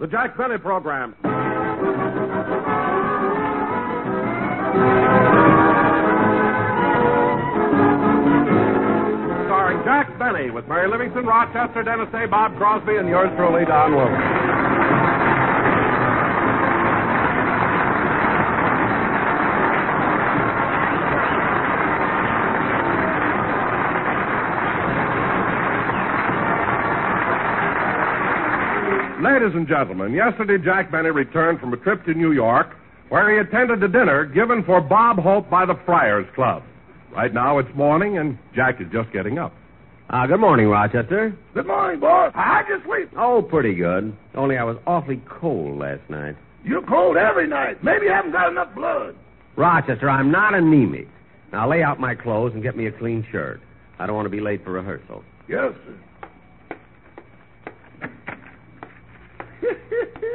The Jack Benny Program. Starring Jack Benny with Mary Livingstone, Rochester, Dennis Day, Bob Crosby, and yours truly, Don Wilson. Ladies and gentlemen, yesterday Jack Benny returned from a trip to New York where he attended a dinner given for Bob Hope by the Friars Club. Right now it's morning and Jack is just getting up. Uh, good morning, Rochester. Good morning, boss. How'd you sleep? Oh, pretty good. Only I was awfully cold last night. You're cold every night. Maybe you haven't got enough blood. Rochester, I'm not anemic. Now lay out my clothes and get me a clean shirt. I don't want to be late for rehearsal. Yes, sir.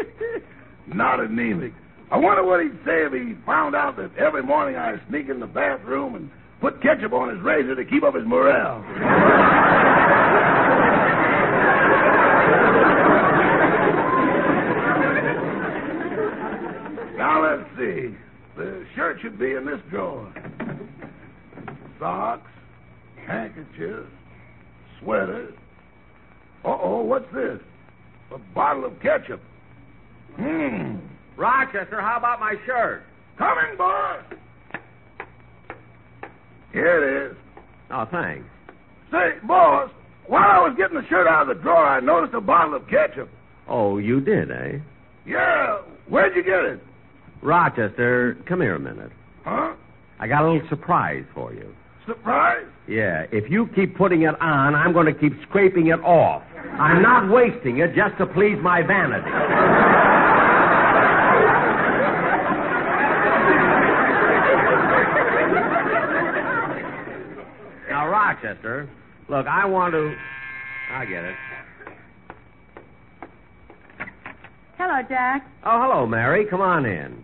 not anemic. I wonder what he'd say if he found out that every morning I sneak in the bathroom and put ketchup on his razor to keep up his morale. now let's see. The shirt should be in this drawer. Socks, handkerchiefs, sweaters. Uh oh, what's this? A bottle of ketchup. Hmm. Rochester, how about my shirt? Coming, boss. Here it is. Oh, thanks. Say, boss, while I was getting the shirt out of the drawer, I noticed a bottle of ketchup. Oh, you did, eh? Yeah. Where'd you get it? Rochester, come here a minute. Huh? I got a little surprise for you. Surprise? Yeah, if you keep putting it on, I'm going to keep scraping it off. I'm not wasting it just to please my vanity. Now, look, I want to. I get it. Hello, Jack. Oh, hello, Mary. Come on in.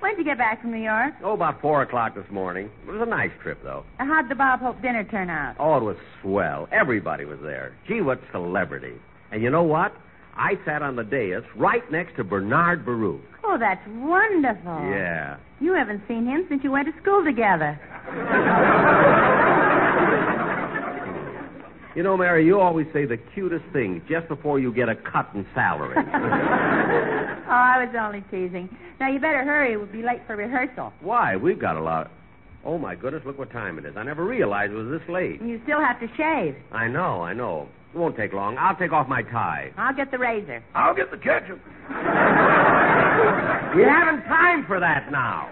When'd you get back from New York? Oh, about four o'clock this morning. It was a nice trip, though. Uh, How'd the Bob Hope dinner turn out? Oh, it was swell. Everybody was there. Gee, what celebrity. And you know what? I sat on the dais right next to Bernard Baruch. Oh, that's wonderful. Yeah. You haven't seen him since you went to school together. You know, Mary, you always say the cutest things just before you get a cut in salary. Oh, I was only teasing. Now, you better hurry. We'll be late for rehearsal. Why? We've got a lot. Oh, my goodness, look what time it is. I never realized it was this late. You still have to shave. I know, I know. It won't take long. I'll take off my tie. I'll get the razor. I'll get the ketchup. We haven't time for that now.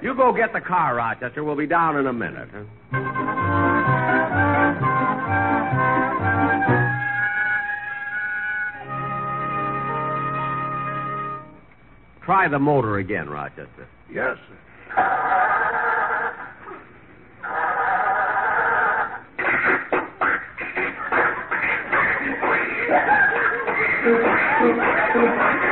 You go get the car, Rochester. We'll be down in a minute. Huh? Try the motor again, Rochester. Yes, sir.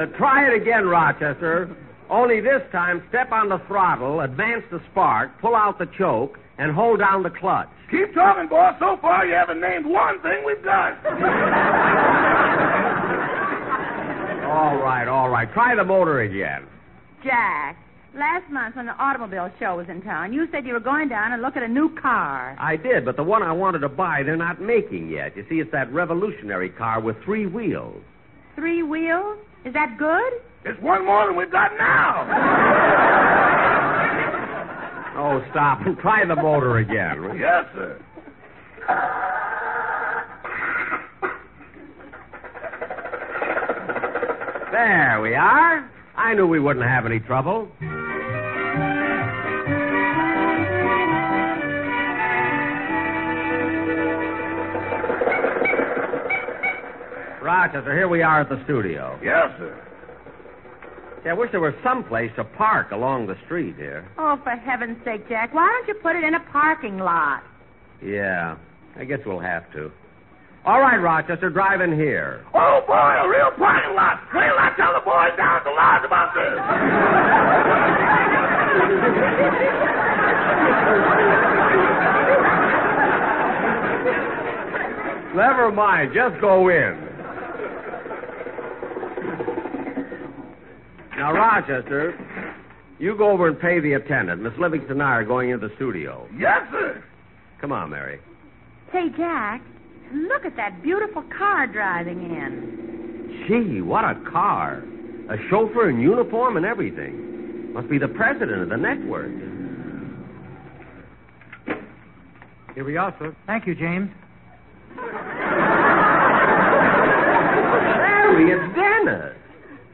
Uh, try it again, Rochester. Only this time, step on the throttle, advance the spark, pull out the choke, and hold down the clutch. Keep talking, boss. So far, you haven't named one thing we've done. All right, all right. Try the motor again. Jack, last month when the automobile show was in town, you said you were going down and look at a new car. I did, but the one I wanted to buy, they're not making yet. You see, it's that revolutionary car with three wheels. Three wheels? Is that good? It's one more than we've got now. Oh, stop and try the motor again. yes, sir. There we are. I knew we wouldn't have any trouble. Rochester, here we are at the studio. Yes, sir. Yeah, I wish there was some place to park along the street here. Oh, for heaven's sake, Jack, why don't you put it in a parking lot? Yeah, I guess we'll have to. All right, Rochester, drive in here. Oh, boy, a real parking lot. Wait till I tell the boys down at the lodge about this. Never mind, just go in. Now, Rochester, you go over and pay the attendant. Miss Livingstone and I are going into the studio. yes, sir. Come on, Mary. Say, Jack, look at that beautiful car driving in. Gee, what a car. A chauffeur in uniform and everything. Must be the president of the network. Here we are, sir. Thank you, James. Mary, it's Dennis.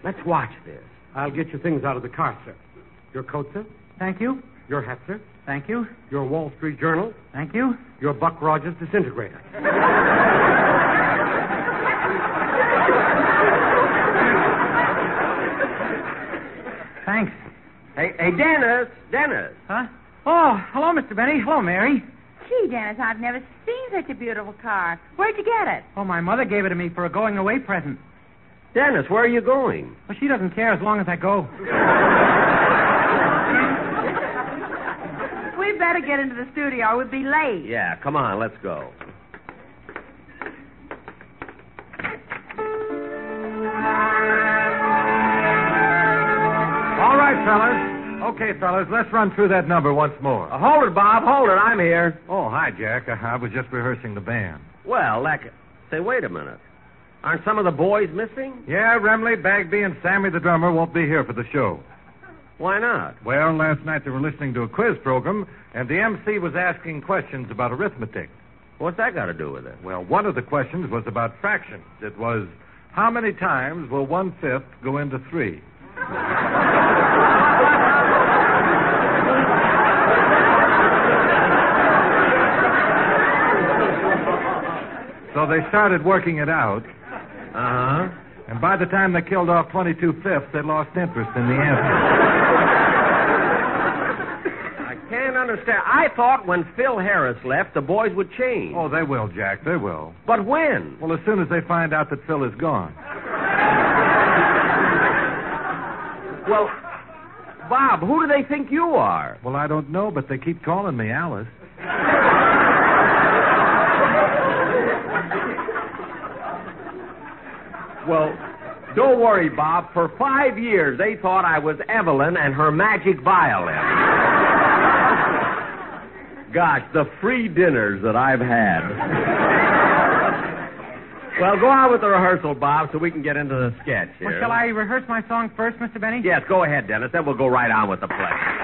Let's watch this. I'll get your things out of the car, sir. Your coat, sir. Thank you. Your hat, sir. Thank you. Your Wall Street Journal. Thank you. Your Buck Rogers disintegrator. Thanks. Hey, hey, Dennis. Dennis. Huh? Oh, hello, Mr. Benny. Hello, Mary. Gee, Dennis, I've never seen such a beautiful car. Where'd you get it? Oh, my mother gave it to me for a going away present. Dennis, where are you going? Well, she doesn't care as long as I go. We better get into the studio or we'll be late. Yeah, come on, let's go. All right, fellas. Okay, fellas, let's run through that number once more. Uh, hold it, Bob. Hold it. I'm here. Oh, hi, Jack. Uh, I was just rehearsing the band. Well, that. c- Say, wait a minute. Aren't some of the boys missing? Yeah, Remley, Bagby, and Sammy the drummer won't be here for the show. Why not? Well, last night they were listening to a quiz program, and the MC was asking questions about arithmetic. What's that got to do with it? Well, one of the questions was about fractions. It was, how many times will one fifth go into three? So they started working it out, Uh huh. and by the time they killed off 22 fifths, they lost interest in the answer. I can't understand. I thought when Phil Harris left, the boys would change. Oh, they will, Jack. They will. But when? Well, as soon as they find out that Phil is gone. Well, Bob, who do they think you are? Well, I don't know, but they keep calling me Alice. Well, don't worry, Bob. For five years, they thought I was Evelyn and her magic violin. Gosh, the free dinners that I've had. well, go on with the rehearsal, Bob, so we can get into the sketch here. Well, shall I rehearse my song first, Mr. Benny? Yes, go ahead, Dennis. Then we'll go right on with the play.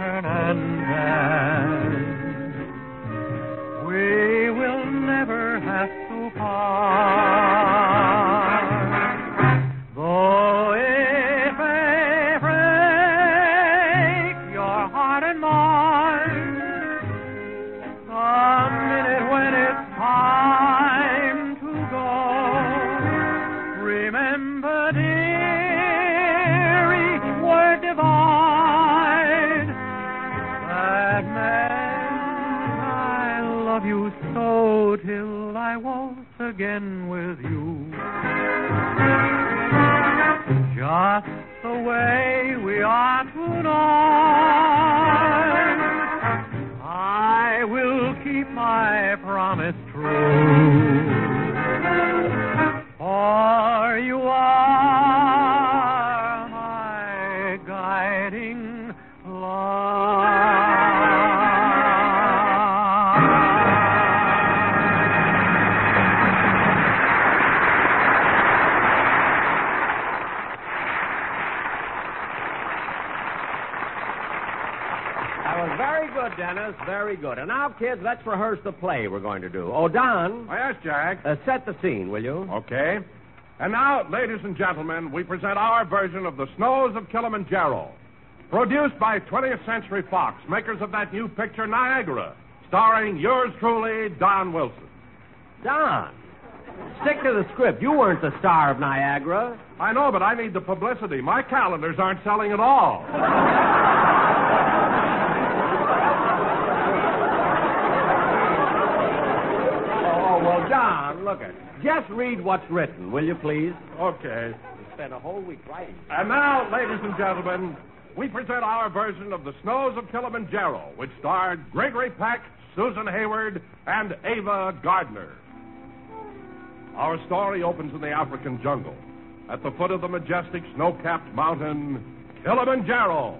Return and promise true. Now, kids, let's rehearse the play we're going to do. Oh, Don, Oh, yes, Jack. uh, set the scene, will you? Okay. And now, ladies and gentlemen, we present our version of The Snows of Kilimanjaro. Produced by 20th Century Fox, makers of that new picture, Niagara, starring yours truly, Don Wilson. Don, stick to the script. You weren't the star of Niagara. I know, but I need the publicity. My calendars aren't selling at all. Oh, well, Don, look at Just read what's written, will you, please? Okay. You spent a whole week writing. And now, ladies and gentlemen, we present our version of The Snows of Kilimanjaro, which starred Gregory Peck, Susan Hayward, and Ava Gardner. Our story opens in the African jungle, at the foot of the majestic snow capped mountain, Kilimanjaro.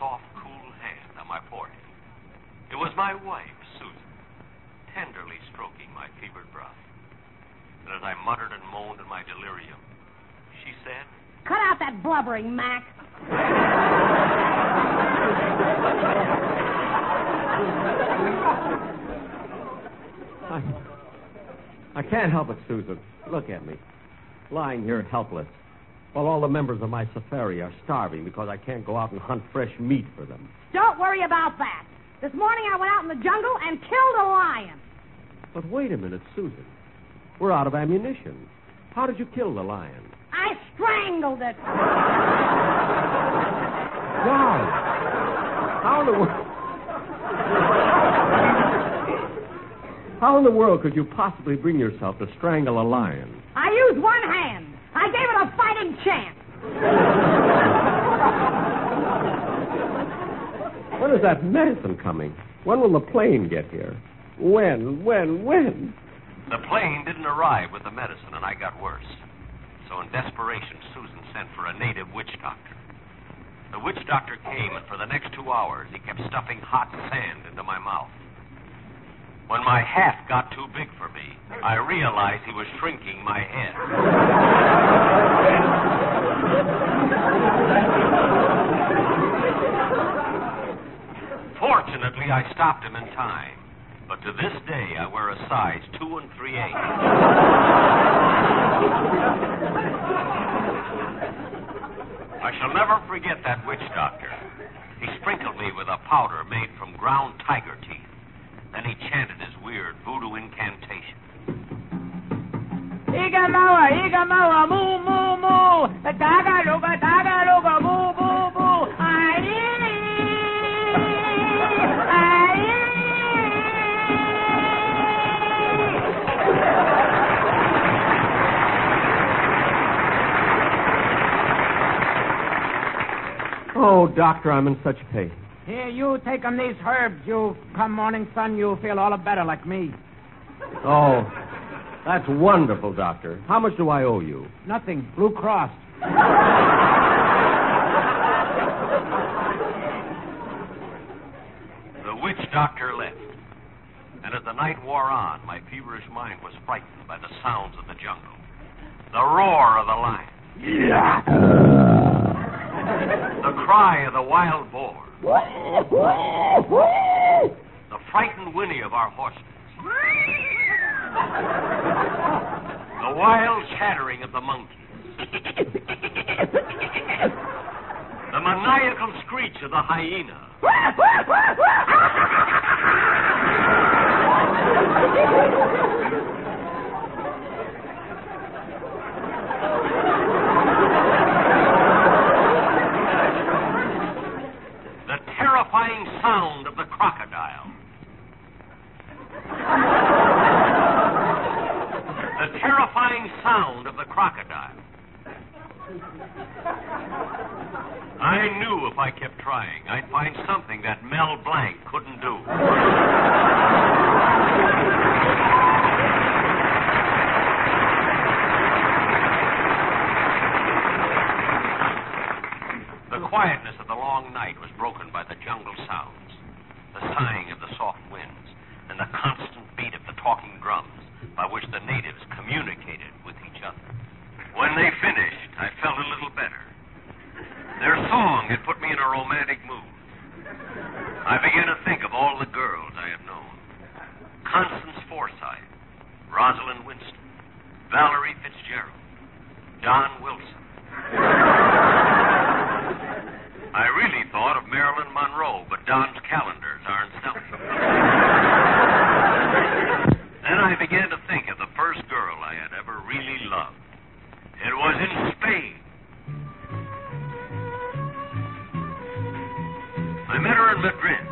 Soft, cool hand on my forehead. It was my wife, Susan, tenderly stroking my fevered brow. And as I muttered and moaned in my delirium, she said, Cut out that blubbering, Mac. I, I can't help it, Susan. Look at me. Lying here helpless. While all the members of my safari are starving because I can't go out and hunt fresh meat for them. Don't worry about that. This morning I went out in the jungle and killed a lion. But wait a minute, Susan. We're out of ammunition. How did you kill the lion? I strangled it. Why? How in the world? How in the world could you possibly bring yourself to strangle a lion? I used one hand. I gave it a fighting chance. When is that medicine coming? When will the plane get here? When, when, when? The plane didn't arrive with the medicine, and I got worse. So, in desperation, Susan sent for a native witch doctor. The witch doctor came, and for the next two hours, he kept stuffing hot sand into my mouth. When my hat got too big for me, I realized he was shrinking my head. Fortunately, I stopped him in time. But to this day, I wear a size two and three eighths. I shall never forget that witch doctor. He sprinkled me with a powder made from ground tiger he chanted his weird voodoo incantation. Igamawa, Igamawa, moo, moo, moo. Daga, luga, daga, luga, moo, moo, moo. Oh, doctor, I'm in such pain. Here, you take 'em these herbs. You come morning sun, you'll feel all the better like me. Oh, that's wonderful, doctor. How much do I owe you? Nothing. Blue Cross. The witch doctor left. And as the night wore on, my feverish mind was frightened by the sounds of the jungle. The roar of the lion. The cry of the wild boar. The frightened whinny of our horses. The wild chattering of the monkeys. The maniacal screech of the hyena. The terrifying sound of the crocodile. The terrifying sound of the crocodile. I knew if I kept trying, I'd find something that Mel Blanc couldn't do. The quietness long night was broken by the jungle sounds, the sighing of the soft winds, and the constant beat of the talking drums by which the natives communicated with each other. When they finished, I felt a little better. Their song had put me in a romantic mood. I began to think of all the girls I had known Constance Forsythe, Rosalind Winston, Valerie Fitzgerald, Don Wilson. I really thought of Marilyn Monroe, but Don's calendars aren't selling. then I began to think of the first girl I had ever really loved. It was in Spain. I met her in Madrid.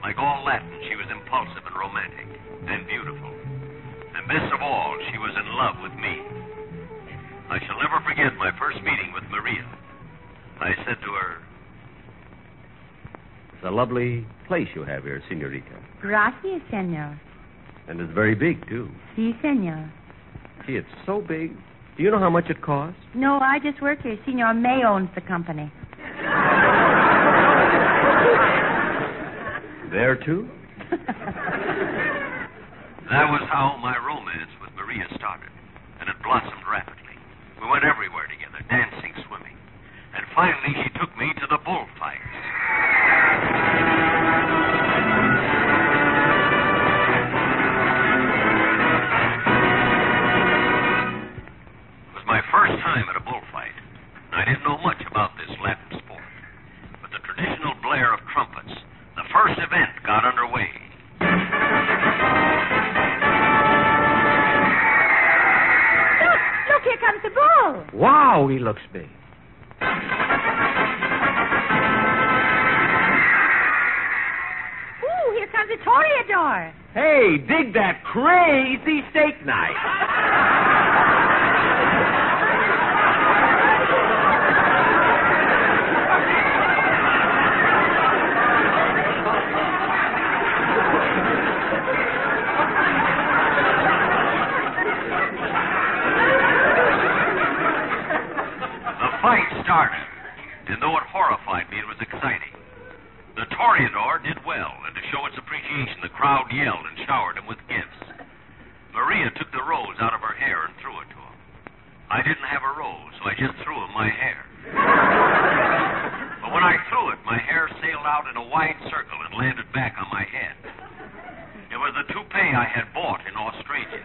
Like all Latin, she was impulsive and romantic and beautiful. And best of all, she was in love with me. I shall never forget my first meeting with Maria. I said to her, It's a lovely place you have here, Senorita. Gracias, senor. And it's very big, too. Si, senor. Gee, it's so big. Do you know how much it costs? No, I just work here. Senor May owns the company. There, too? That was how my romance with Maria started, and it blossomed rapidly. We went everywhere together, dancing, swimming. And finally, she took me to the bullfights. Ooh, here the toreador. Hey, dig that crazy steak knife. The fight started, and though it horrified me, it was exciting. The Toreador did well, and the crowd yelled and showered him with gifts. Maria took the rose out of her hair and threw it to him. I didn't have a rose, so I just threw him my hair. But when I threw it, my hair sailed out in a wide circle and landed back on my head. It was the toupee I had bought in Australia.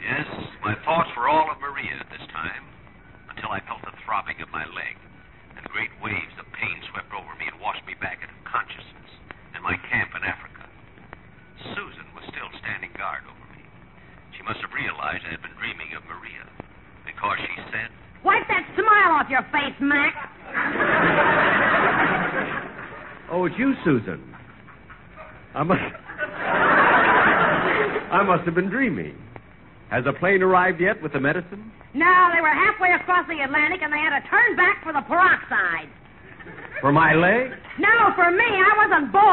Yes, my thoughts were all of Maria at this time, until I felt the throbbing of my leg, and great waves of pain swept over me and washed me back into consciousness in my camp in Africa. Susan was still standing guard over me. She must have realized I had been dreaming of Maria, because she said, Wipe that smile off your face, Mac. Oh, it's you, Susan. I must. I must have been dreaming. Has the plane arrived yet with the medicine? No, they were halfway across the Atlantic and they had to turn back for the peroxide. For my leg? No, for me, I wasn't born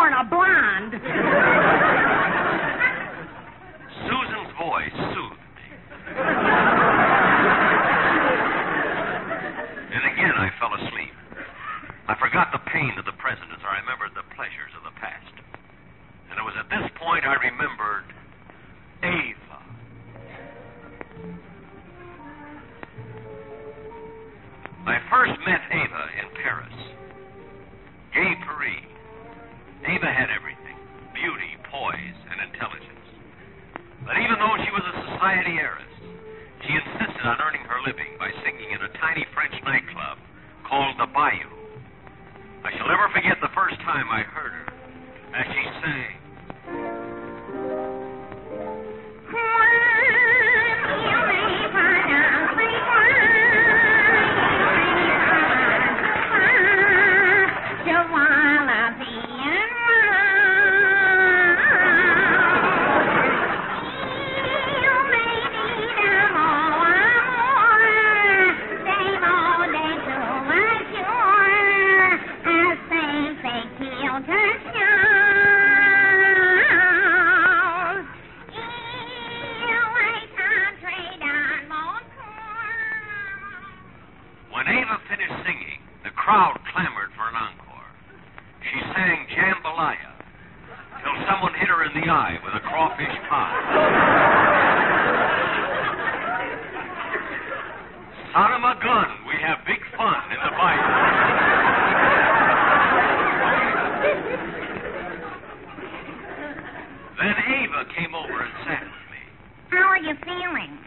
Son of a gun, we have big fun in the bayou. then Ava came over and sat with me. How are you feeling?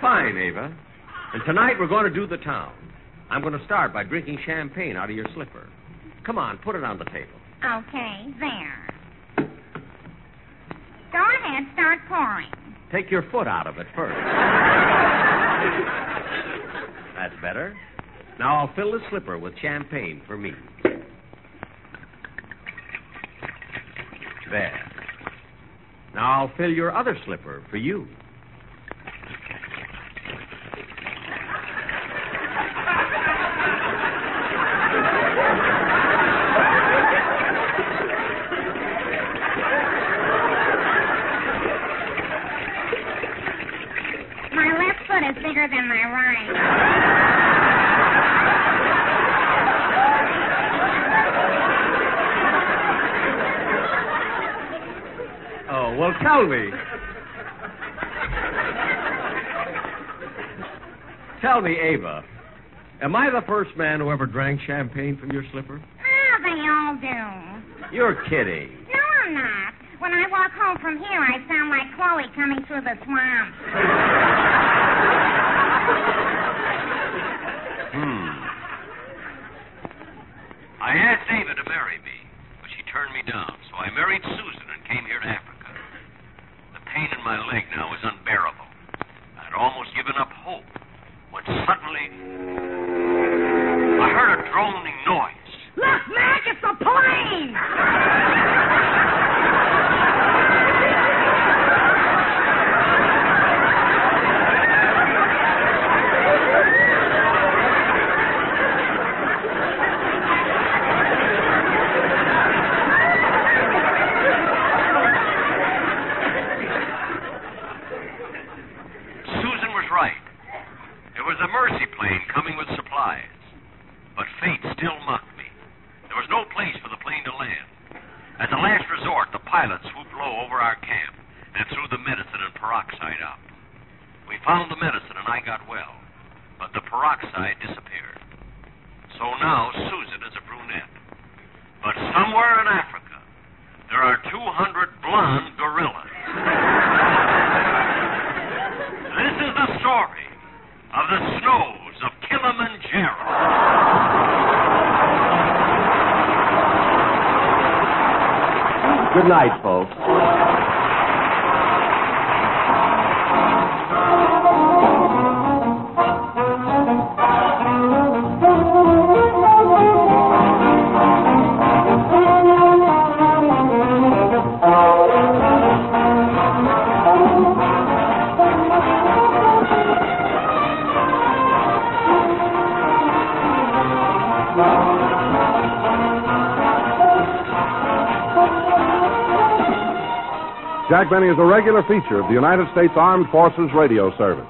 Fine, Ava. And tonight we're going to do the town. I'm going to start by drinking champagne out of your slipper. Come on, put it on the table. Okay, there. Go ahead, start pouring. Take your foot out of it first. That's better. Now I'll fill the slipper with champagne for me. There. Now I'll fill your other slipper for you. My left foot is bigger than my right. Tell me. tell me, Ava, am I the first man who ever drank champagne from your slipper? Oh, they all do. You're kidding. No, I'm not. When I walk home from here, I sound like Chloe coming through the swamp. Hmm. I asked Ava to marry me, but she turned me down, so I married Susan and came here to Africa. Pain in my leg now is unbearable. I'd almost given up hope when suddenly I heard a droning noise. Look, Mac, it's the plane! Susan was right. It was a mercy plane coming with supplies. But fate still mocked me. There was no place for the plane to land. As a last resort, the pilot swooped low over our camp and threw the medicine and peroxide up. We found the medicine and I got well, but the peroxide disappeared. So now Susan is a brunette. But somewhere in Africa, there are 200 blonde gorillas. This is the story of the snows Good night, folks. Jack Benny is a regular feature of the United States Armed Forces Radio Service.